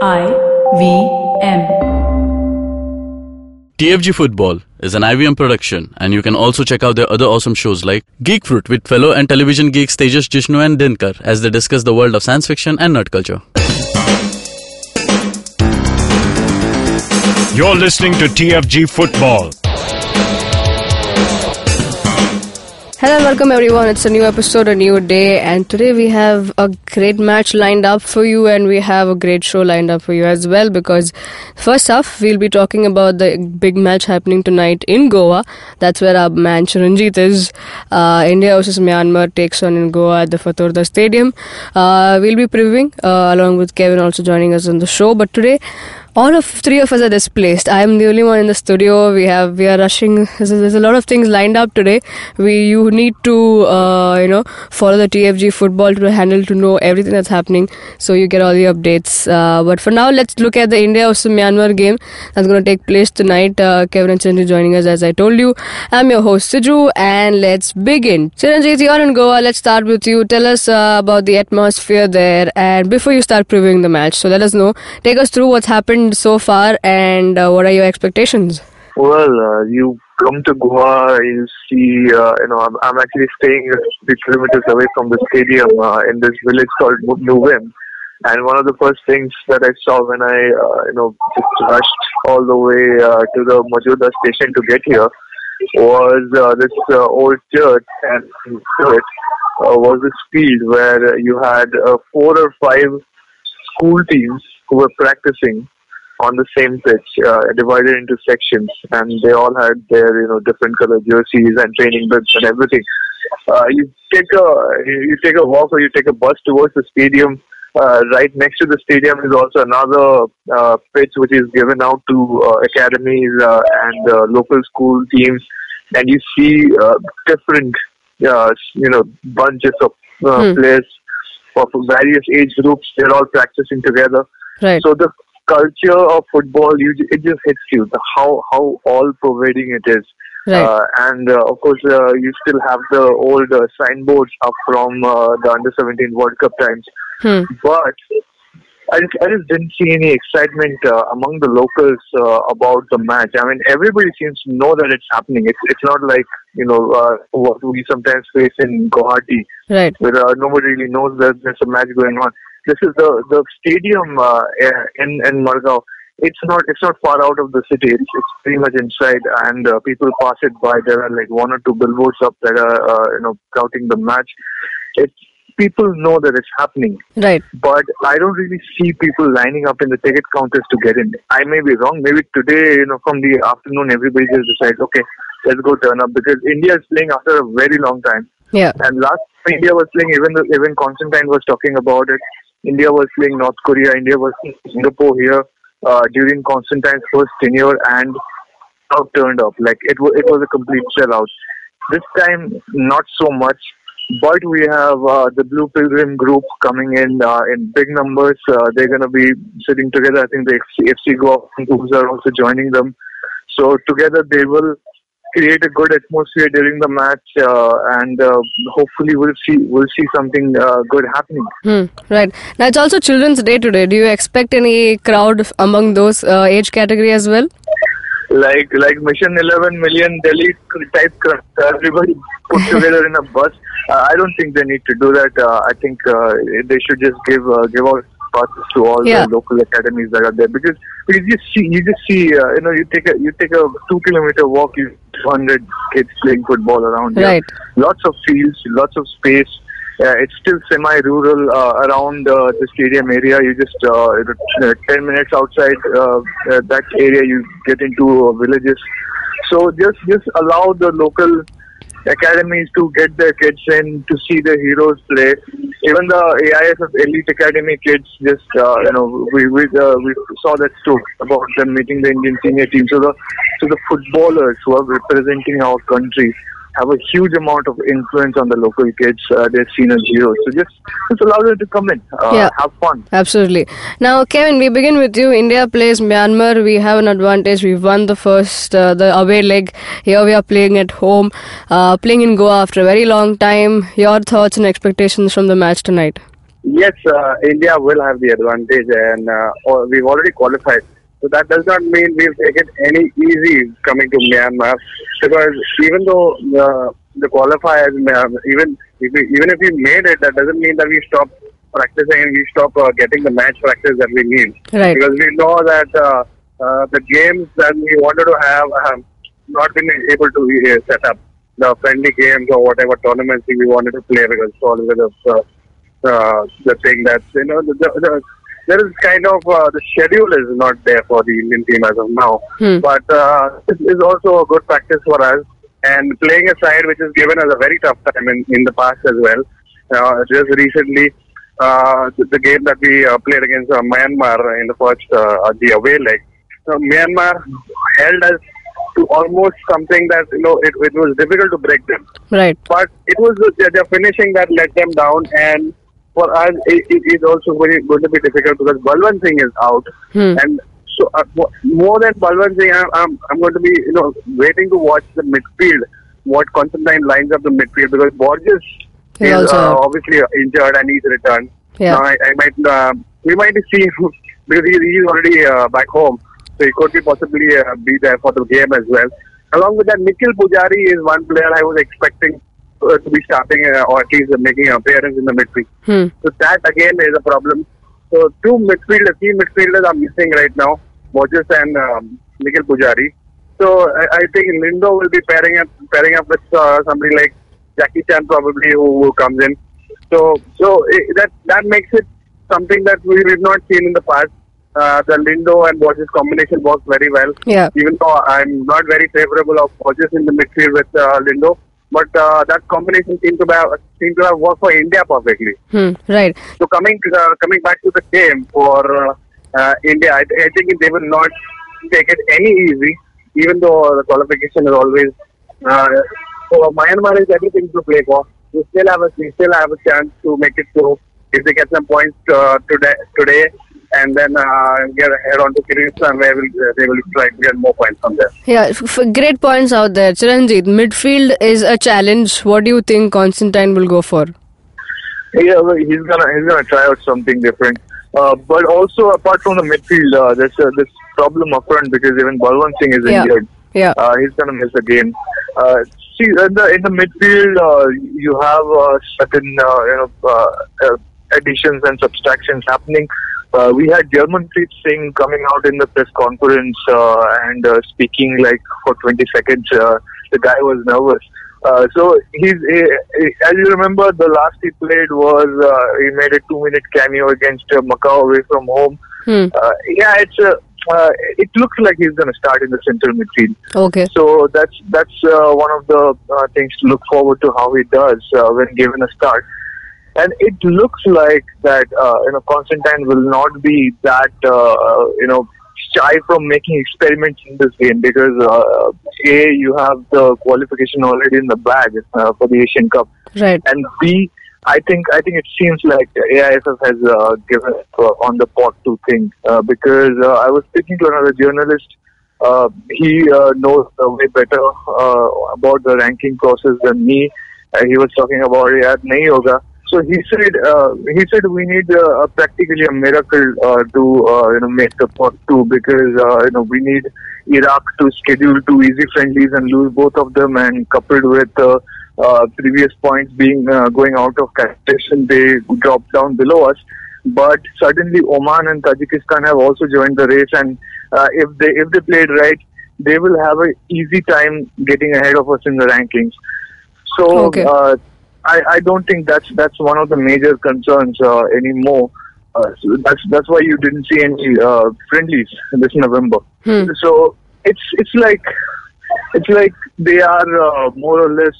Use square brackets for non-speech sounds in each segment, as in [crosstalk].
I V M. TFG Football is an IVM production, and you can also check out their other awesome shows like Geek Fruit with fellow and television geeks Tejas Jishnu and Dinkar as they discuss the world of science fiction and nerd culture. You're listening to TFG Football. Hello and welcome everyone. It's a new episode, a new day, and today we have a great match lined up for you, and we have a great show lined up for you as well. Because first off, we'll be talking about the big match happening tonight in Goa. That's where our man Chiranjit is. Uh, India versus Myanmar takes on in Goa at the Fatorda Stadium. Uh, we'll be previewing uh, along with Kevin also joining us on the show. But today, all of three of us are displaced. I am the only one in the studio. We have we are rushing. There's a, there's a lot of things lined up today. We you need to uh, you know follow the TFG football to handle to know everything that's happening, so you get all the updates. Uh, but for now, let's look at the India versus Myanmar game that's going to take place tonight. Uh, Kevin and Chiranjit joining us as I told you. I'm your host Siju, and let's begin. Chiranjit, you're in Goa. Let's start with you. Tell us uh, about the atmosphere there, and before you start previewing the match, so let us know. Take us through what's happened so far, and uh, what are your expectations? Well, uh, you come to Goa, you see, uh, you know, I'm, I'm actually staying a few kilometers away from the stadium uh, in this village called Nuvem. And one of the first things that I saw when I, uh, you know, just rushed all the way uh, to the Majorda station to get here was this old church, and uh, was this field where you had four or five school teams who were practicing on the same pitch, uh, divided into sections, and they all had their you know different color jerseys and training bibs and everything. Uh, you take a you take a walk or you take a bus towards the stadium. Uh, right next to the stadium is also another uh, pitch which is given out to uh, academies uh, and uh, local school teams, and you see uh, different uh, you know bunches of uh, Hmm. players of various age groups. They're all practicing together. Right. So the culture of football, you, it just hits you the how how all pervading it is. Right. Uh, and uh, of course, uh, you still have the old uh, signboards up from uh, the under 17 World Cup times. Hmm. But I just, I just didn't see any excitement uh, among the locals uh, about the match. I mean, everybody seems to know that it's happening. It's it's not like you know uh, what we sometimes face in Guwahati Right. where uh, nobody really knows that there's a match going on. This is the the stadium uh, in in Margao. It's not it's not far out of the city. It's, it's pretty much inside, and uh, people pass it by. There are like one or two billboards up that are uh, you know touting the match. It's people know that it's happening, Right. but I don't really see people lining up in the ticket counters to get in. I may be wrong. Maybe today, you know, from the afternoon, everybody just decides, okay, let's go turn up because India is playing after a very long time. Yeah. And last time India was playing, even the, even Constantine was talking about it. India was playing North Korea. India was Singapore here uh, during Constantine's first tenure, and now turned up like it was. It was a complete sellout. This time, not so much. But we have uh, the Blue Pilgrim group coming in uh, in big numbers. Uh, they're going to be sitting together. I think the FC, FC Goa are also joining them. So together they will create a good atmosphere during the match, uh, and uh, hopefully we'll see we'll see something uh, good happening. Hmm, right. Now it's also Children's Day today. Do you expect any crowd among those uh, age category as well? Like like Mission 11 million Delhi type crowd, everybody put [laughs] together in a bus. Uh, I don't think they need to do that. Uh, I think uh, they should just give uh, give out passes to all Yeah. the local academies that are there because you just see you just see uh, you know you take a you take a two kilometer walk, you hundred kids playing football around here. Right. Lots of fields, lots of space. Uh, it's still semi-rural uh, around uh, the stadium area. You just uh, uh, 10 minutes outside uh, uh, that area, you get into uh, villages. So just just allow the local academies to get their kids in to see the heroes play. Even the AIFF Elite Academy kids, just uh, you know, we we uh, we saw that too about them meeting the Indian senior team. So the so the footballers who are representing our country have a huge amount of influence on the local kids. Uh, they're seen as heroes. So just just allow them to come in, uh, Yeah. have fun. Absolutely. Now, Kevin, we begin with you. India plays Myanmar. We have an advantage. We've won the first, uh, the away leg. Here we are playing at home, uh, playing in Goa after a very long time. Your thoughts and expectations from the match tonight? Yes, uh, India will have the advantage, and uh, we've already qualified. So that does not mean we've taken any easy coming to Myanmar, because even though uh, the qualifiers, uh, even if we, even if we made it, that doesn't mean that we stop practicing and we stop uh, getting the match practice that we need. Right. Because we know that uh, uh, the games that we wanted to have have not been able to uh, set up the friendly games or whatever tournaments we wanted to play because of uh, uh, the thing that you know the, the, the, there is kind of uh, the schedule is not there for the Indian team as of now. Hmm. But uh, this is also a good practice for us. And playing a side which has given us a very tough time in, in the past as well. Uh, just recently, uh, the, the game that we uh, played against uh, Myanmar in the first uh, the away leg, so Myanmar held us to almost something that you know it, it was difficult to break them Right. but it was the, the finishing that let them down and for us it, it is also very going to be difficult because Balwant Singh is out Hmm. and so uh, more than Balwant Singh I'm, I'm, I'm going to be you know waiting to watch the midfield what Constantine lines up the midfield because Borges He's is also uh, obviously injured and he's returned Yeah. now I, I might uh, we might see [laughs] because he, he's already uh, back home so he could be possibly uh, be there for the game as well. Along with that, Nikhil Pujari is one player I was expecting uh, to be starting uh, or at least making an appearance in the midfield. Hmm. So that again is a problem. So two midfielders, key midfielders are missing right now, Borges and um, Nikhil Pujari. So I, I think Lyngdoh will be pairing up pairing up with uh, somebody like Jackichand probably who, who comes in. So so eh, that that makes it something that we have not seen in the past. Uh, the Lyngdoh and Borges combination works very well. Yeah. Even though I'm not very favorable of Borges in the midfield with uh, Lyngdoh, but uh, that combination seemed to have seemed to have worked for India perfectly. Hmm. Right. So coming uh, coming back to the game for uh, uh, India, I, I think they will not take it any easy, even though the qualification is always. Uh, so Myanmar is everything to play for. We still have a we still have a chance to make it through if they get some points uh, today today, and then uh, get head on to Kyrgyzstan where will, uh, they will try to get more points from there. Yeah, f- great points out there. Chiranjit, midfield is a challenge. What do you think Constantine will go for? Yeah, well, he's gonna he's gonna try out something different. Uh, but also apart from the midfield, uh, there's a, this problem up front because even Balwant Singh is Yeah. injured. Yeah. Uh, he's gonna miss the game. Uh, see, in the in the midfield, uh, you have uh, certain uh, you know uh, uh, additions and subtractions happening. Uh, we had Germanpreet Singh coming out in the press conference uh, and uh, speaking like for 20 seconds. Uh, the guy was nervous. Uh, so he's, he, as you remember, the last he played was uh, he made a two-minute cameo against uh, Macau away from home. Hmm. Uh, yeah, it's a. Uh, it looks like he's going to start in the central midfield. Okay. So that's that's uh, one of the uh, things to look forward to how he does uh, when given a start. And it looks like that uh, you know Constantine will not be that uh, uh, you know shy from making experiments in this game because uh, a you have the qualification already in the bag uh, for the Asian Cup, Right. and b I think I think it seems like AIFF has uh, given uh, on the pot to think uh, because uh, I was speaking to another journalist. Uh, he uh, knows uh, way better uh, about the ranking process than me. Uh, he was talking about it at. So he said uh, he said we need uh, practically a miracle uh, to uh, you know make the pot two because uh, you know we need Iraq to schedule two easy friendlies and lose both of them and coupled with uh, uh, previous points being uh, going out of calculation, they dropped down below us. But suddenly, Oman and Tajikistan have also joined the race, and uh, if they if they played right, they will have an easy time getting ahead of us in the rankings. So Okay. I, I don't think that's that's one of the major concerns uh, anymore. Uh, so that's that's why you didn't see any uh, friendlies this November. Hmm. So it's it's like it's like they are uh, more or less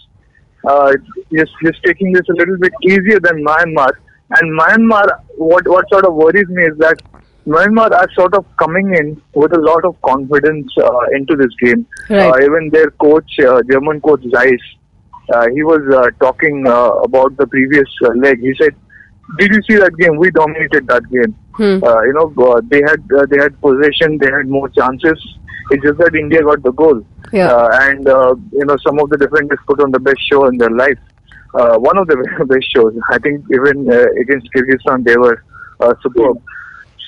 uh, just just taking this a little bit easier than Myanmar. And Myanmar, what what sort of worries me is that Myanmar are sort of coming in with a lot of confidence uh, into this game. Right. Uh, even their coach, uh, German coach Zeise, he was uh, talking uh, about the previous uh, leg. He said, "Did you see that game? We dominated that game. Hmm. Uh, you know, uh, they had uh, they had possession, they had more chances. It's just that India got the goal, Yeah. uh, and uh, you know some of the defenders put on the best show in their life. uh, one of the [laughs] best shows. I think even uh, against Kyrgyzstan they were uh, superb.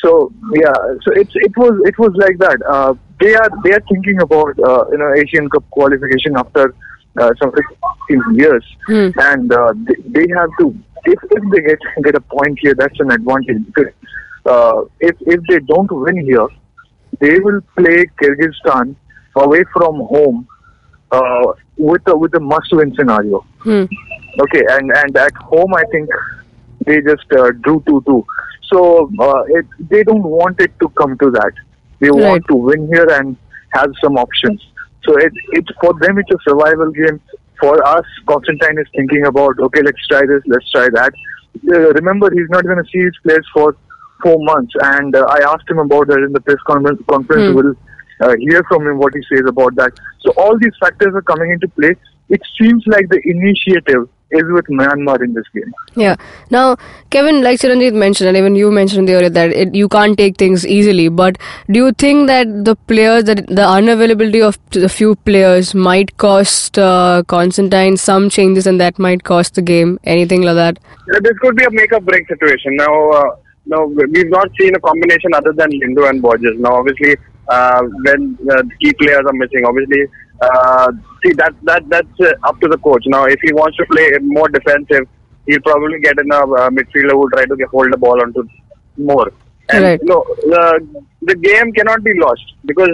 So yeah, so it's it was it was like that. Uh, they are they are thinking about uh, you know Asian Cup qualification after uh, some 15 years, and uh, they, they have to if, if they get get a point here, that's an advantage because uh, if if they don't win here, they will play Kyrgyzstan away from home uh, with a with a must win scenario. Okay, and and at home, I think they just uh, drew two two. So uh, it, they don't want it to come to that. They Right. want to win here and have some options. So it it for them it's a survival game. For us, Constantine is thinking about okay, let's try this, let's try that. Uh, remember, he's not going to see his players for four months, and uh, I asked him about that in the press conference. Conference will uh, hear from him what he says about that. So all these factors are coming into play. It seems like the initiative is with Myanmar in this game. Yeah. Now, Kevin, like Chiranjit mentioned, and even you mentioned earlier that it, you can't take things easily. But do you think that the players, that the unavailability of a few players, might cost uh, Constantine some changes, and that might cost the game? Anything like that? Uh, this could be a make or break situation. Now, uh, now we've not seen a combination other than Lyngdoh and Borges. Now, obviously, uh, when uh, key players are missing, obviously, uh, see that that that's uh, up to the coach. Now, if he wants to play more defensive, he'll probably get in a uh, midfielder who will try to get, hold the ball onto more. And Right. no, the the game cannot be lost because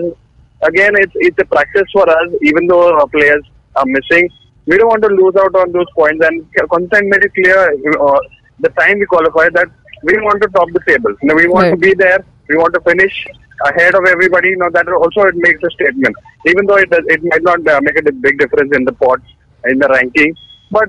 again, it's it's a practice for us. Even though our players are missing, we don't want to lose out on those points. And Constantine made it clear uh, the time we qualify that we want to top the table. You know, we want to be there. We want to finish ahead of everybody. You know, that also it makes a statement, even though it does, it might not uh, make a big difference in the pot in the ranking, but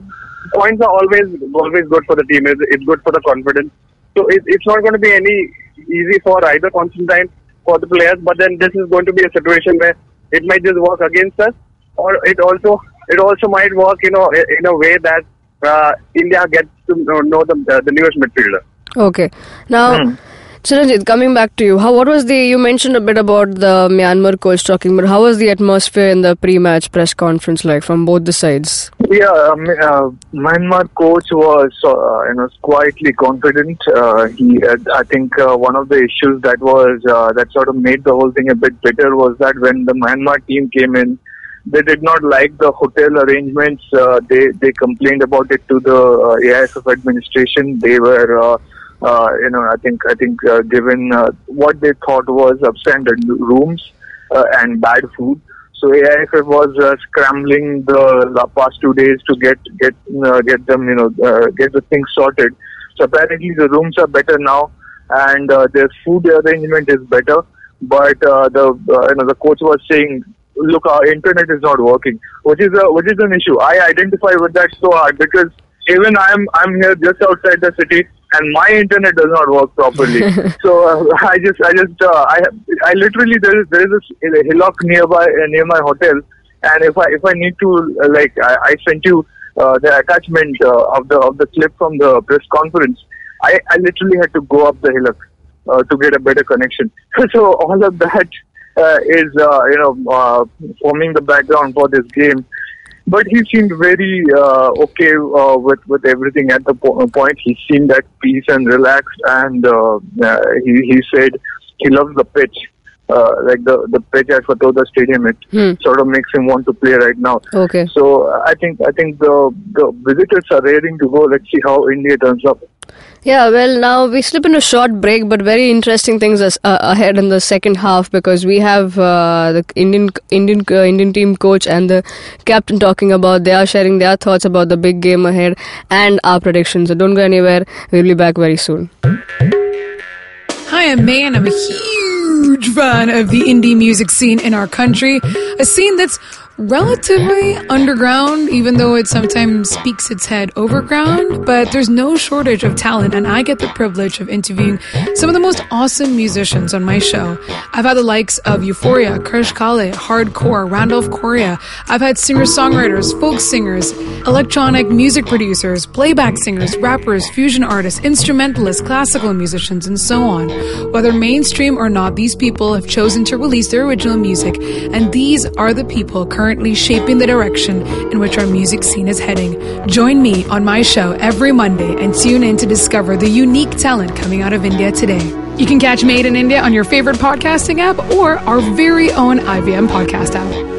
points are always always good for the team. It's, it's good for the confidence. So it, it's not going to be any easy for either Constantine for the players. But then this is going to be a situation where it might just work against us, or it also it also might work, you know, in a way that uh, India gets to know, know the uh, the newest midfielder. Okay. Now, Chiranjit, coming back to you, how what was the you mentioned a bit about the Myanmar coach talking, but how was the atmosphere in the pre-match press conference like from both the sides? Yeah, um, uh, Myanmar coach was uh, you know quietly confident. Uh, he, uh, I think, uh, one of the issues that was uh, that sort of made the whole thing a bit bitter was that when the Myanmar team came in, they did not like the hotel arrangements. Uh, they they complained about it to the uh, administration. They were. Uh, uh, you know, I think I think uh, given uh, what they thought was substandard rooms uh, and bad food, so AIFF was uh, scrambling the, past two days to get get uh, get them you know get the things sorted. So apparently the rooms are better now, and their food arrangement is better. But the you know the coach was saying, look, our internet is not working, which is a, which is an issue. I identify with that so hard because even I'm I'm here just outside the city and my internet does not work properly. [laughs] so uh, I just I just uh, I I literally there is there is a hillock nearby uh, near my hotel, and if I if I need to uh, like I, I sent you uh, the attachment uh, of the of the clip from the press conference. I, I literally had to go up the hillock uh, to get a better connection. [laughs] so all of that uh, is uh, you know uh, forming the background for this game but he seemed very uh, okay uh, with with everything at the po- point. He seemed at peace and relaxed, and uh, uh, he he said he loves the pitch. Uh, like the the pitch at Fatorda Stadium, it sort of makes him want to play right now. Okay. So I think I think the the visitors are raring to go. Let's see how India turns up. Yeah, well, now we slip in a short break, but very interesting things as, uh, ahead in the second half because we have uh, the Indian Indian uh, Indian team coach and the captain talking about they are sharing their thoughts about the big game ahead and our predictions. So don't go anywhere. We'll be back very soon. Hi, I'm May, and I'm a huge fan of the indie music scene in our country. A scene that's relatively underground, even though it sometimes speaks its head overground. But there's no shortage of talent, and I get the privilege of interviewing some of the most awesome musicians on my show. I've had the likes of Euphoria, Krish Kale, Hard Kaur, Randolph Correa. I've had singer-songwriters, folk singers, electronic music producers, playback singers, rappers, fusion artists, instrumentalists, classical musicians, and so on. Whether mainstream or not, these people have chosen to release their original music, and these are the people currently currently shaping the direction in which our music scene is heading. Join me on my show every Monday and tune in to discover the unique talent coming out of India today. You can catch Made in India on your favorite podcasting app or our very own IVM podcast app.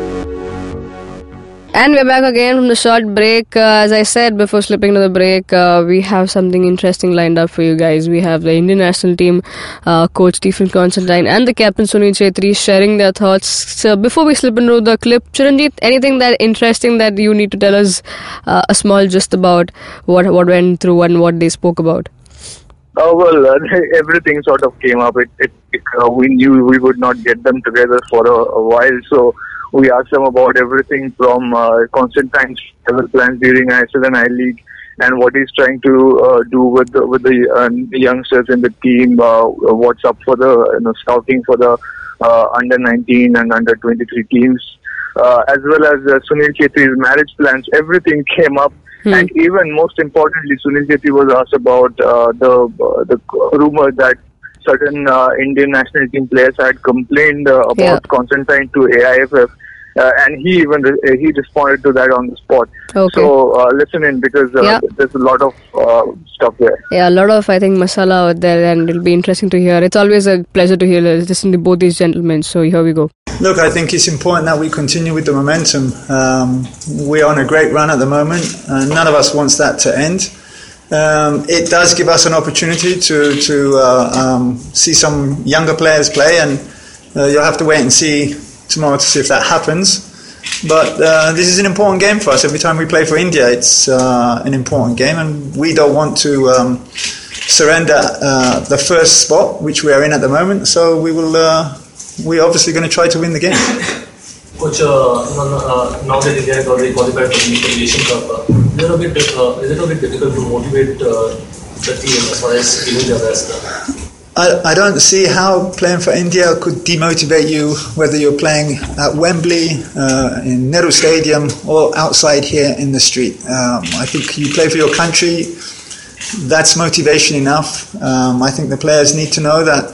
And we're back again from the short break. Uh, as I said before slipping to the break, uh, we have something interesting lined up for you guys. We have the Indian national team uh, coach Stephen Constantine and the captain Sunil Chhetri sharing their thoughts. So before we slip into the clip, Chiranjit, anything that interesting that you need to tell us uh, a small just about what what went through and what they spoke about? Oh well, uh, [laughs] everything sort of came up. It, it, it uh, we knew we would not get them together for a, a while, so we asked them about everything from uh, Constantine's travel plans during ISL and I League and what he's trying to uh, do with the, with the, uh, youngsters in the team. Uh, what's up for the you know, scouting for the uh, under 19 and under 23 teams, uh, as well as uh, Sunil Chhetri's marriage plans. Everything [laughs] came up. Hmm. And even most importantly, Sunil Chhetri was asked about uh, the uh, the rumor that certain uh, Indian national team players had complained uh, about Yeah. Constantine to AIFF, uh, and he even re- uh, he responded to that on the spot. Okay. So uh, listen in because uh, Yeah. there's a lot of uh, stuff there. Yeah, a lot of I think masala out there, and it'll be interesting to hear. It's always a pleasure to hear listen to both these gentlemen. So here we go. Look, I think it's important that we continue with the momentum. Um, we're on a great run at the moment, and none of us wants that to end. Um, it does give us an opportunity to to uh, um, see some younger players play, and uh, you'll have to wait and see tomorrow to see if that happens. But uh, this is an important game for us. Every time we play for India, it's uh, an important game, and we don't want to um, surrender uh, the first spot, which we are in at the moment. So we will. Uh, we're obviously going to try to win the game. Coach, no, no, now that India has already qualified for the Asian Cup, a bit uh, it bit difficult to motivate uh, the team as far as giving their best? I, I don't see how playing for India could demotivate you, whether you're playing at Wembley, uh, in Nehru Stadium, or outside here in the street. Um, I think you play for your country, that's motivation enough. Um, I think the players need to know that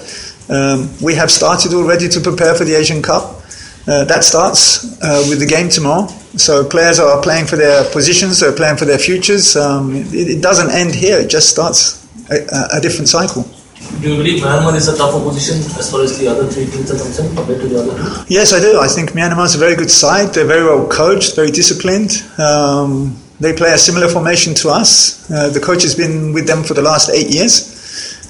um, we have started already to prepare for the Asian Cup. Uh, that starts uh, with the game tomorrow. So players are playing for their positions, they're playing for their futures. Um, it, it doesn't end here, it just starts a, a different cycle. Do you believe Myanmar is a tough opposition as far as the other three teams are concerned compared to the other two? Yes, I do. I think Myanmar is a very good side. They're very well coached, very disciplined. Um, they play a similar formation to us. Uh, the coach has been with them for the last eight years.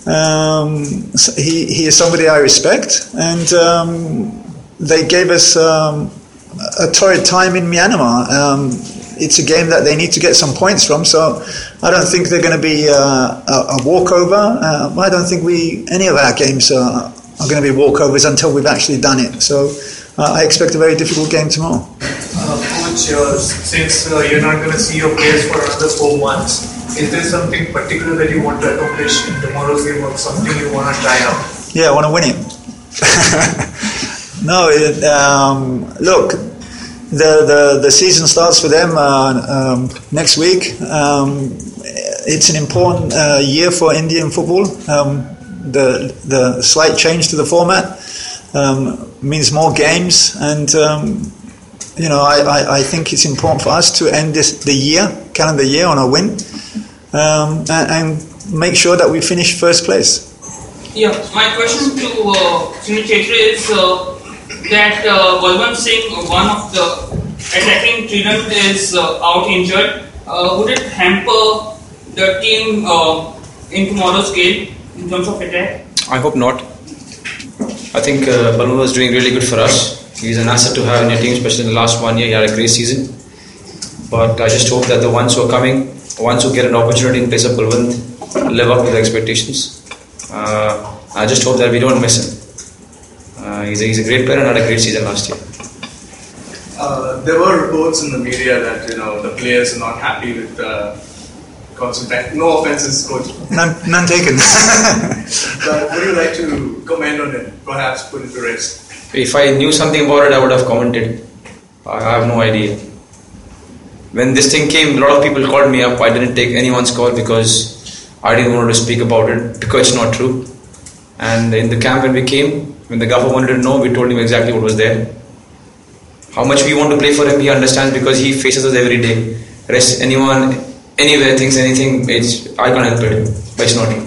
Um, so he, he is somebody I respect, and um, they gave us um, a torrid time in Myanmar. Um, it's a game that they need to get some points from, so I don't think they're going to be uh, a, a walkover. Uh, I don't think we any of our games are, are going to be walkovers until we've actually done it. So uh, I expect a very difficult game tomorrow. Uh, coach, uh, since uh, you're not going to see your players for another four months, is there something particular that you want to accomplish in tomorrow's game or something you want to try out? Yeah, I want to win it. [laughs] no, it, um, look, the, the the season starts for them uh, um, next week. Um, it's an important uh, year for Indian football. Um, the the slight change to the format um, means more games, and um, you know I, I, I think it's important for us to end this the year calendar year on a win, and, and make sure that we finish first place. Yeah, my question to uh, Sunil Chhetri is uh, that uh, Balwant Singh, one of the attacking trident, is uh, out injured. Uh, would it hamper the team uh, in tomorrow's game in terms of attack? I hope not. I think uh, Balloon was doing really good for us. He's an asset to have in your team, especially in the last one year. He had a great season. But I just hope that the ones who are coming, ones who get an opportunity in place of Balwant, live up to the expectations. Uh, I just hope that we don't miss him. He's, a, he's a great player and had a great season last year. Uh, there were reports in the media that you know the players are not happy with uh, Constantine. No offenses, coach. None, none taken. [laughs] [laughs] but would you like to comment on it? Perhaps put it to rest. If I knew something about it, I would have commented. I have no idea. When this thing came, a lot of people called me up. I didn't take anyone's call because I didn't want to speak about it because it's not true. And in the camp when we came, when the gaffer wanted to know, we told him exactly what was there. how much we want to play for him, he understands because he faces us every day. Rest anyone, anywhere thinks anything, it's I can't help it, but it's not true.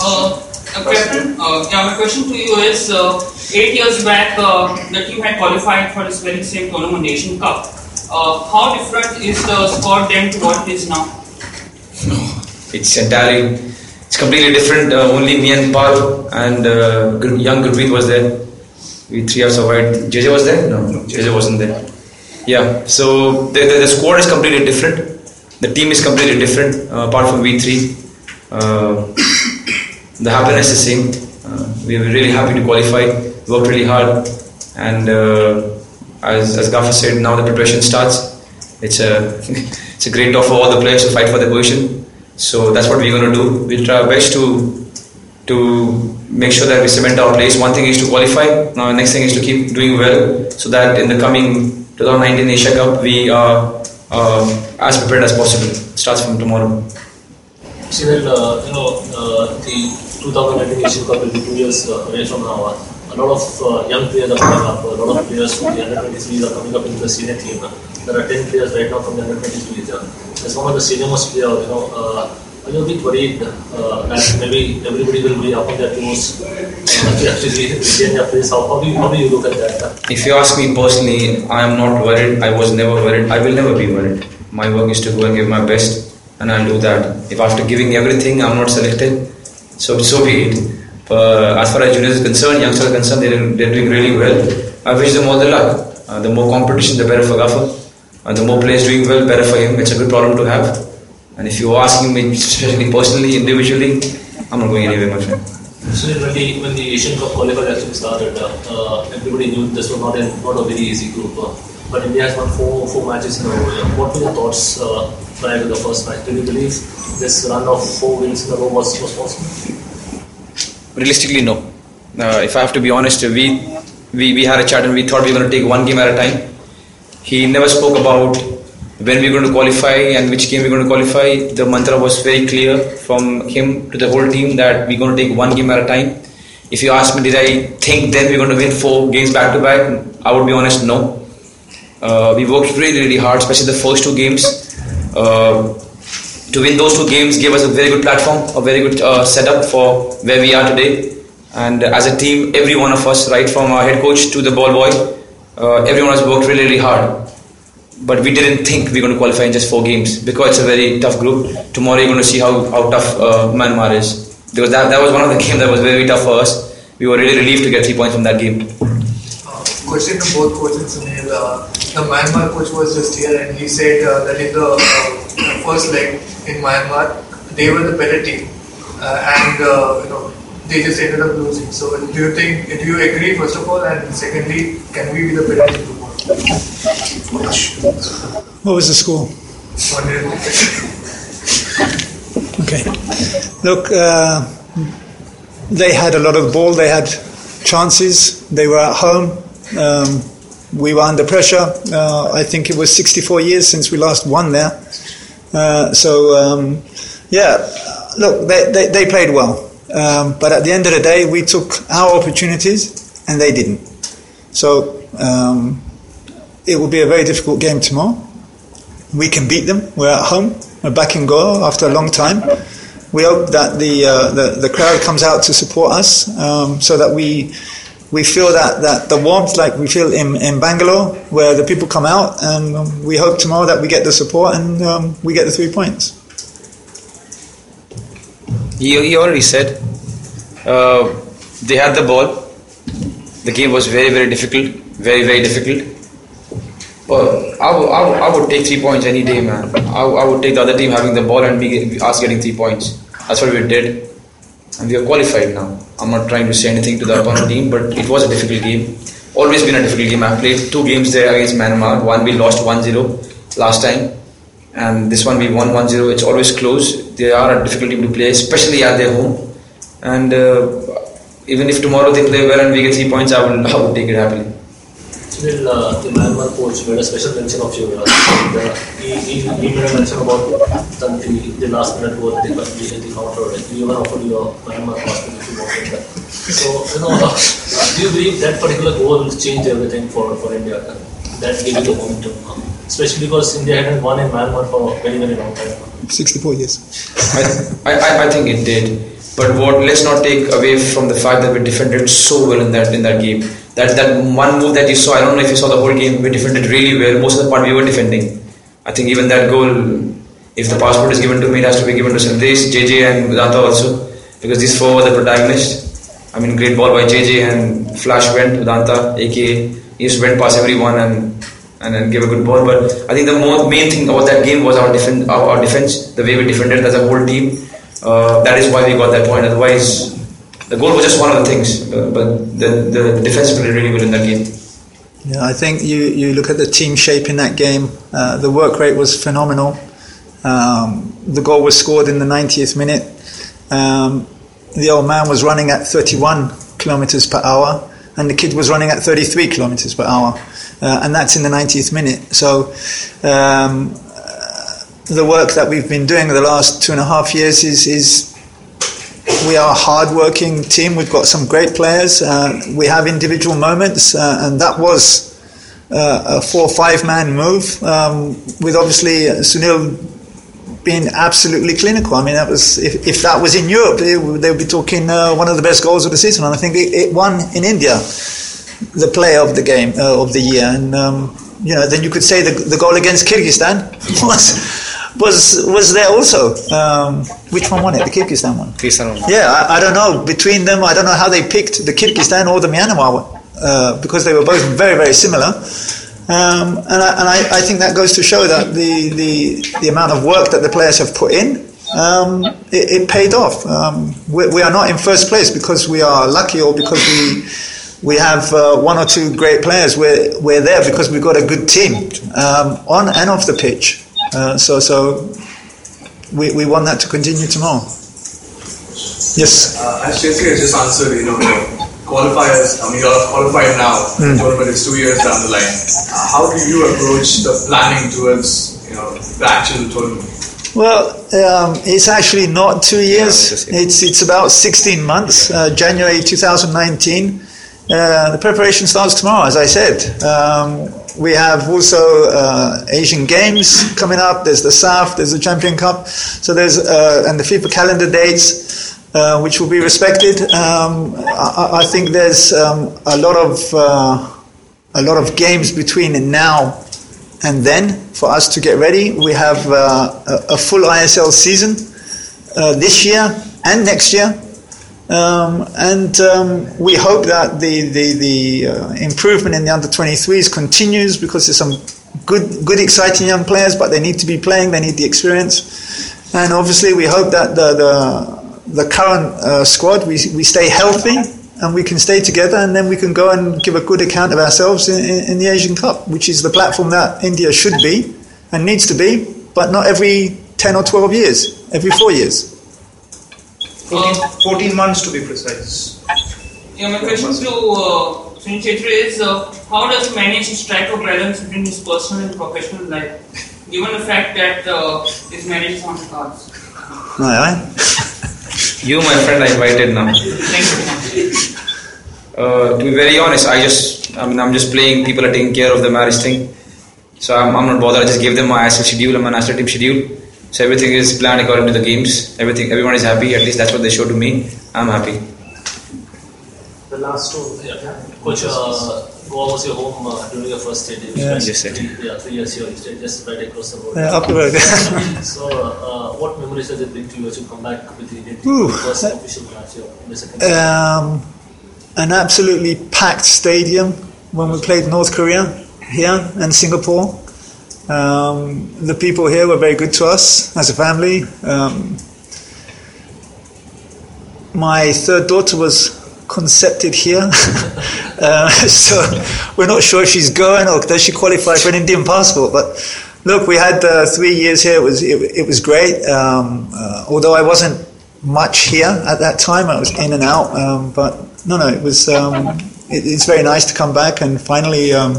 Uh, uh, Captain, uh, yeah, my question to you is: uh, eight years back, uh, the team had qualified for this very same tournament, Asian Cup. Uh, how different is the squad then to what it is now? No, it's entirely, it's completely different. Uh, only me and Paul and uh, young Gurpreet was there. We three have survived. JJ was there? No, JJ wasn't there. Yeah, so the, the, the squad is completely different. The team is completely different, uh, apart from we three. Uh, [coughs] the happiness is same. Uh, we were really happy to qualify. Worked really hard, and uh, as as Gaffer said, now the preparation starts. It's a [laughs] it's a great job for all the players to fight for the position. So that's what we're going to do. We'll try our best to to make sure that we cement our place. One thing is to qualify. Now, next thing is to keep doing well, so that in the coming 2019 Asia Cup we are uh, as prepared as possible. It starts from tomorrow. Sunil, uh, you know, uh, the 2019 Asian Cup will be two years uh, away from now. A lot of uh, young players are coming up. A lot of players from the under 23s are coming up into the senior team. There are 10 players right now from the under 23s. As one of the senior most player, you know, uh, a bit worried uh, that maybe everybody will be up on their toes uh, to actually? How, you, at that? If you ask me personally, I am not worried. I was never worried. I will never be worried. My work is to go and give my best, and I'll do that. If after giving everything I'm not selected, so so be it. But as far as juniors is concerned, youngsters are concerned, they're, they're doing really well. I wish them all the luck. Uh, the more competition, the better for Gaffer. And the more players doing well, better for him. It's a good problem to have. And if you're asking me, especially personally, individually, I'm not going anywhere, my friend. Sunil, when the, when the Asian Cup qualifiers actually started, uh, uh, everybody knew this was not a, not a very easy group. Uh, but India has won four, four matches in a row. Uh, What were your thoughts uh, prior to the first match? Did you believe this run of four wins in a row was, was possible? Realistically, no. Uh, if I have to be honest, we, we we had a chat and we thought we were going to take one game at a time. He never spoke about when we are going to qualify and which game we're going to qualify. The mantra was very clear from him to the whole team that we're going to take one game at a time. If you ask me, did I think then we're going to win four games back to back? I would be honest, no. Uh, we worked really, really hard, especially the first two games. Uh, to win those two games gave us a very good platform, a very good uh, setup for where we are today. And as a team, every one of us, right from our head coach to the ball boy, uh, everyone has worked really, really hard. But we didn't think we are going to qualify in just four games because it's a very tough group. Tomorrow you're going to see how, how tough uh, Myanmar is. Because that, that was one of the games that was very tough for us. We were really relieved to get three points from that game. Question to both coaches, Sunil. Uh, the Myanmar coach was just here and he said uh, that in the uh, first leg in Myanmar, they were the better team. Uh, and, uh, you know, they just ended up losing. So do you think, do you agree first of all? And secondly, can we be the better team tomorrow? What was the score? Okay. Look, uh, they had a lot of ball. They had chances. They were at home. Um, we were under pressure. Uh, I think it was 64 years since we last won there. Uh, so, um, yeah, look, they, they, they played well. Um, but at the end of the day, we took our opportunities and they didn't. So, um, it will be a very difficult game tomorrow. We can beat them. We're at home. We're back in Goa after a long time. We hope that the uh, the, the crowd comes out to support us, um, so that we we feel that, that the warmth like we feel in, in Bangalore, where the people come out, and we hope tomorrow that we get the support and um, we get the three points. He, he already said uh, they had the ball. The game was very, very difficult. Very, very difficult. But I would, I, would, take three points any day, man. I, I would take the other team having the ball and be us getting three points. That's what we did. And we are qualified now. I'm not trying to say anything to the opponent team, but it was a difficult game. Always been a difficult game. I played two games there against Myanmar. One we lost 1-0 last time. And this one we won 1-0. It's always close. They are a difficult team to play, especially at their home. And uh, even if tomorrow they play well and we get three points, I will, [laughs] I would take it happily. Sunil, uh, the Myanmar coach made a special mention of you. Uh, uh, he, he, he made a mention about the, the last minute goal they the, the counter. He even offered you a Myanmar passport if you wanted that. So, you know, uh, Do you believe that particular goal changed everything for, for India? That gave you the momentum, especially because India hadn't won in Myanmar for a very very long time. 64 years. I, I, I think it did. But what let's not take away from the fact that we defended so well in that in that game. That that one move that you saw, I don't know if you saw the whole game, we defended really well. Most of the part we were defending. I think even that goal, if the passport is given to me, it has to be given to Sandesh, JJ and Udanta also. Because these four were the protagonists. I mean great ball by JJ and Flash went, Udanta, aka he just went past everyone and and then gave a good ball. But I think the more, main thing about that game was our, defen- our, our defense, the way we defended as a whole team. Uh, that is why we got that point. Otherwise, the goal was just one of the things. Uh, but the, the defense played really well in that game. Yeah, I think you, you look at the team shape in that game. Uh, the work rate was phenomenal. Um, the goal was scored in the 90th minute. Um, the old man was running at 31 kilometers per hour, and the kid was running at 33 kilometers per hour, uh, and that's in the 90th minute. So. Um, the work that we've been doing the last two and a half years is, is we are a hard-working team. We've got some great players. Uh, we have individual moments, uh, and that was uh, a four or five-man move um, with obviously Sunil being absolutely clinical. I mean, that was if, if that was in Europe, they, they would be talking uh, one of the best goals of the season, and I think it, it won in India the player of the game uh, of the year, and um, you know then you could say the, the goal against Kyrgyzstan [laughs] was was was there also. Um, which one won it? The Kyrgyzstan one. Kyrgyzstan one. Yeah, I, I, don't know. Between them, I don't know how they picked the Kyrgyzstan or the Myanmar one uh, because they were both very very similar. Um, and I, and I, I, think that goes to show that the, the, the amount of work that the players have put in, um, it, it, paid off. Um, we, we, are not in first place because we are lucky or because we we have uh, one or two great players. We're, we're there because we've got a good team um, on and off the pitch. Uh, so, so we, we want that to continue tomorrow. Yes. Uh, as Chesky has just answered, you know, qualifiers. I mean, you're qualified now. Mm. The tournament is two years down the line. Uh, how do you approach the planning towards, you know, the actual tournament? Well, um, it's actually not two years. It's it's about 16 months. Uh, January 2019. Uh, the preparation starts tomorrow, as I said. Um, we have also uh, Asian Games coming up. There's the SAFF. There's the Champion Cup. So there's uh, and the FIFA calendar dates, uh, which will be respected. Um, I, I, think there's um, a lot of uh, a lot of games between now and then for us to get ready. We have uh, a, a, full ISL season uh, this year and next year. Um, and um, we hope that the the, the uh, improvement in the under 23s continues because there's some good good exciting young players, but they need to be playing. They need the experience, and obviously we hope that the the, the current uh, squad we we stay healthy and we can stay together, and then we can go and give a good account of ourselves in, in, in the Asian Cup, which is the platform that India should be and needs to be, but not every 10 or 12 years, every four years. 14, 14 months to be precise. Yeah, my question to uh, Sunil Chhetri is uh, how does he manage to strike a balance between his personal and professional life, given the fact that uh, his marriage is on the cards? Aye, aye. [laughs] you, my friend, I invited now. Thank you. Uh, to be very honest, I just, I mean, I'm just playing. People are taking care of the marriage thing, so I'm, I'm not bothered. I just gave them my ISL schedule and my national team schedule so everything is planned according to the games. Everything, everyone is happy. At least that's what they show to me. I'm happy. The last two, yeah. Coach, uh, Goa was your home uh, during your first stay. Yeah, just said. Yeah, three years here. You stayed just right across the road. Yeah, up the road. [laughs] [laughs] so, uh, what memories does it bring to you as you come back with the Indian team? First official match here in the second. Um, an absolutely packed stadium when we played North Korea here and Singapore. Um, the people here were very good to us as a family. Um, my third daughter was concepted here, [laughs] uh, so we're not sure if she's going or does she qualify for an Indian passport. But look, we had uh, three years here. It was it, it was great. Um, uh, although I wasn't much here at that time, I was in and out. Um, but no, no, it was. Um, it, it's very nice to come back and finally um,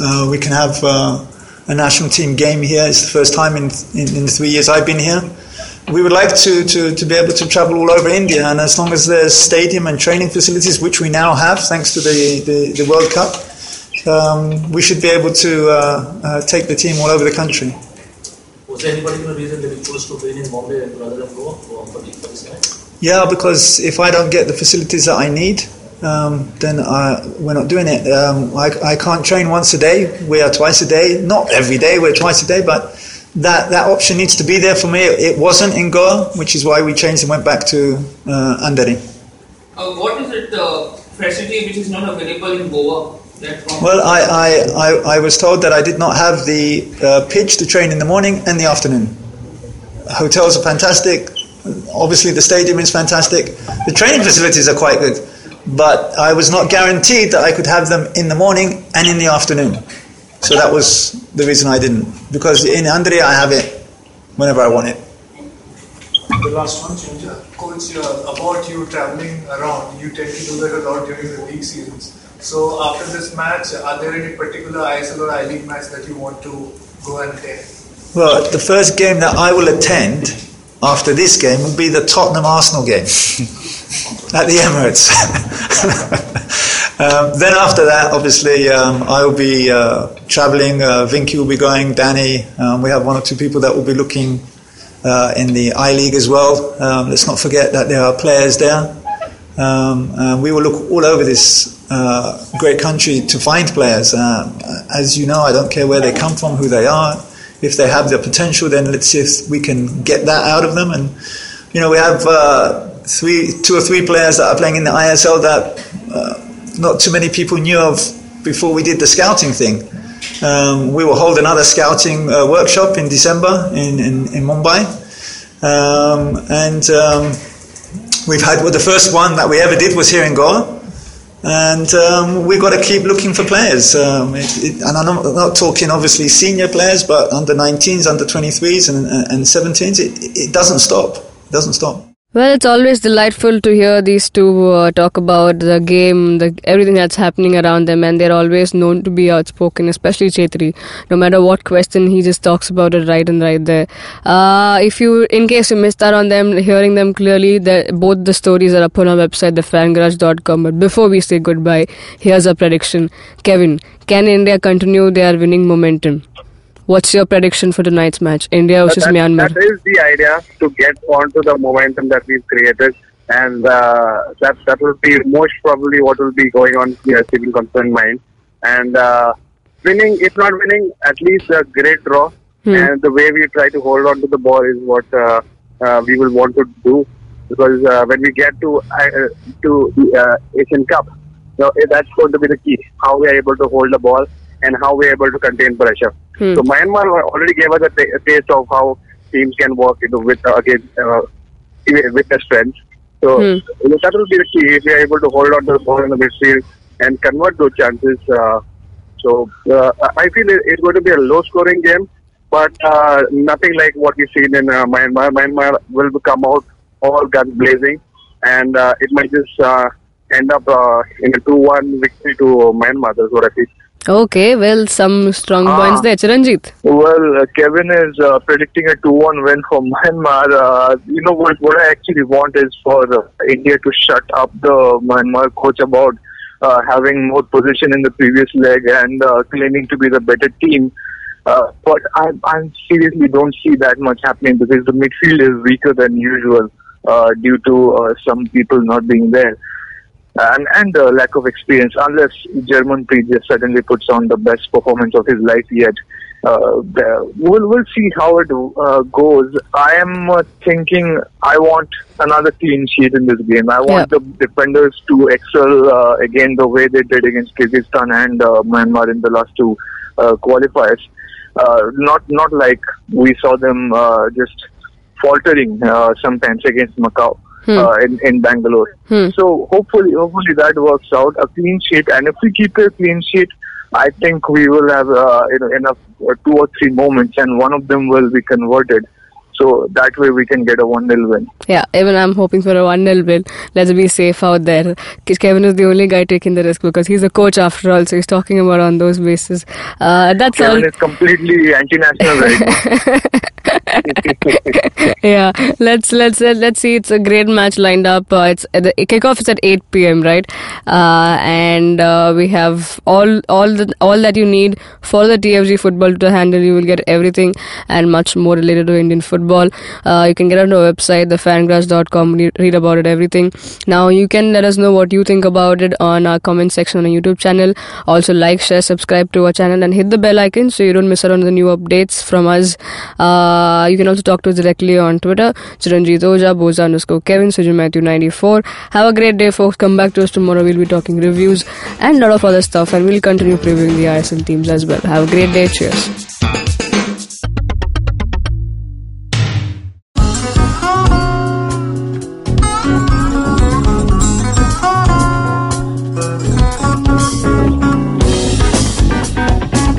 uh, we can have uh, a national team game here. It's the first time in, in, in three years I've been here. we would like to, to, to be able to travel all over India, and as long as there's stadium and training facilities, which we now have thanks to the, the, the World Cup, um, we should be able to uh, uh, take the team all over the country. Was there any particular reason that you chose to train in Bombay rather than Goa for, for, the, for this match? Yeah, because if I don't get the facilities that I need, um, then I, we're not doing it. Um, I, I can't train once a day. We are twice a day. Not every day. We're twice a day, but that that option needs to be there for me. It wasn't in Goa, which is why we changed and went back to uh, Andheri. Uh, what is it uh, facility which is not available in Goa? Well, I, I, I, I, was told that I did not have the uh, pitch to train in the morning and the afternoon. Hotels are fantastic. Obviously, the stadium is fantastic. The training facilities are quite good. But I was not guaranteed that I could have them in the morning and in the afternoon. So that was the reason I didn't. Because in Andheri, I have it whenever I want it. The last one, Coach, uh, about you traveling around, you tend to do that a lot during the league seasons. So after this match, are there any particular ISL or I-League match that you want to go and attend? Well, the first game that I will attend after this game will be the Tottenham Arsenal game [laughs] at the Emirates. [laughs] um, then after that, obviously, um, I will be uh, traveling. Uh, Vinky will be going. Danny. Um, we have one or two people that will be looking uh, in the I League as well. Um, let's not forget that there are players there. Um, we will look all over this uh, great country to find players. Uh, as you know, I don't care where they come from, who they are. If they have the potential, then let's see if we can get that out of them. And you know, we have uh, three, two or three players that are playing in the ISL that uh, not too many people knew of before we did the scouting thing. Um, we will hold another scouting uh, workshop in December in, in, in Mumbai. Um, and um, we've had well, the first one that we ever did was here in Goa and um, we've got to keep looking for players. Um, it, it, and I'm not, talking obviously senior players, but under 19s, under 23s, and, and 17s. It, it doesn't stop. It doesn't stop. Well, it's always delightful to hear these two uh, talk about the game, the everything that's happening around them, and they're always known to be outspoken, especially Chhetri. No matter what question, he just talks about it right and right there. Uh, if you, in case you missed out on them, hearing them clearly, both the stories are up on our website, thefangarage.com. But before we say goodbye, here's a prediction. Kevin, can India continue their winning momentum? What's your prediction for tonight's match, India versus that, Myanmar? That is the idea to get onto the momentum that we've created, and uh, that that will be most probably what will be going on here, civil concern mind. And uh, winning, if not winning, at least a great draw. Hmm. And the way we try to hold on to the ball is what uh, uh we will want to do, because uh, when we get to uh, to the Asian Cup, you know, that's going to be the key. How we are able to hold the ball and how we're able to contain pressure. Hmm. So Myanmar already gave us a, t- a taste of how teams can work you know, with uh, against uh, with their strength. So hmm. you know, that will be the key if we are able to hold on to the ball in the midfield and convert those chances. Uh, so uh, I feel it's going to be a low-scoring game, but uh, nothing like what we've seen in uh, Myanmar. Myanmar will come out all guns blazing, and uh, it might just uh, end up uh, in a 2-1 victory to Myanmar. That's what I feel. Okay, well, some strong ah. points there. Chiranjit. Well, uh, Kevin is uh, predicting a 2 1 win for [laughs] Myanmar. Uh, you know, what, what I actually want is for uh, India to shut up the Myanmar coach about uh, having more position in the previous leg and uh, claiming to be the better team. but I, I seriously don't see that much happening because the midfield is weaker than usual due to some people not being there and and the lack of experience. Unless Germanpreet just suddenly puts on the best performance of his life yet, uh, we'll we'll see how it uh, goes. I am uh, thinking I want another clean sheet in this game. I want yeah. the defenders to excel uh, again the way they did against Kyrgyzstan and uh, Myanmar in the last two uh, qualifiers. not not like we saw them just faltering sometimes against Macau hmm. uh, in, in Bangalore. Hmm. So hopefully, hopefully that works out. A clean sheet, and if we keep a clean sheet, I think we will have uh, you know enough uh, two or three moments, and one of them will be converted. So that way we can get a 1 0 win. Yeah, even I'm hoping for a 1 0 win. Let's be safe out there. Kevin is the only guy taking the risk because he's a coach after all, so he's talking about on those bases. Uh, that's Kevin all. is completely anti national right [laughs] [laughs] yeah, let's let's let's see. It's a great match lined up. Uh, it's the kickoff is at 8 p.m. right, uh, and uh, we have all all the all that you need for the TFG football to handle. You will get everything and much more related to Indian football. Uh, you can get on our website, thefangarage.com, read about it, everything. Now you can let us know what you think about it on our comment section on our YouTube channel. Also like, share, subscribe to our channel, and hit the bell icon so you don't miss out on the new updates from us. Uh, Uh, you can also talk to us directly on Twitter, Chiranjit Oja, Boza underscore Kevin, Sujin Matthew 94. Have a great day, folks. Come back to us tomorrow. We'll be talking reviews and a lot of other stuff, and we'll continue previewing the ISL teams as well. Have a great day. Cheers.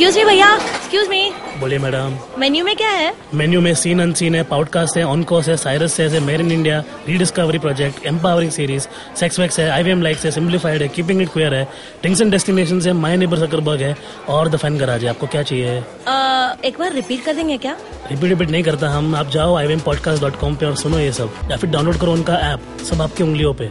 Excuse me भैया. Excuse मी बोलिए madam. Menu में क्या है? Menu में seen unseen है podcast है on course है Cyrus है made in India rediscovery project empowering series sex wax है आईवीएम लाइक्स है सिम्प्लीफाइड है कीपिंग इट क्वियर है टिंग्स एंड डेस्टिनेशन है माय नेबर सकरबर्ग है और द फ़ैन गराज है. आपको क्या चाहिए? एक बार रिपीट कर देंगे क्या? रिपीट रिपीट नहीं करता हम. आप जाओ आई पॉडकास्ट डॉट कॉम पे और सुनो ये सब. या फिर डाउनलोड करो उनका ऐप सब आपकी उंगलियों पे.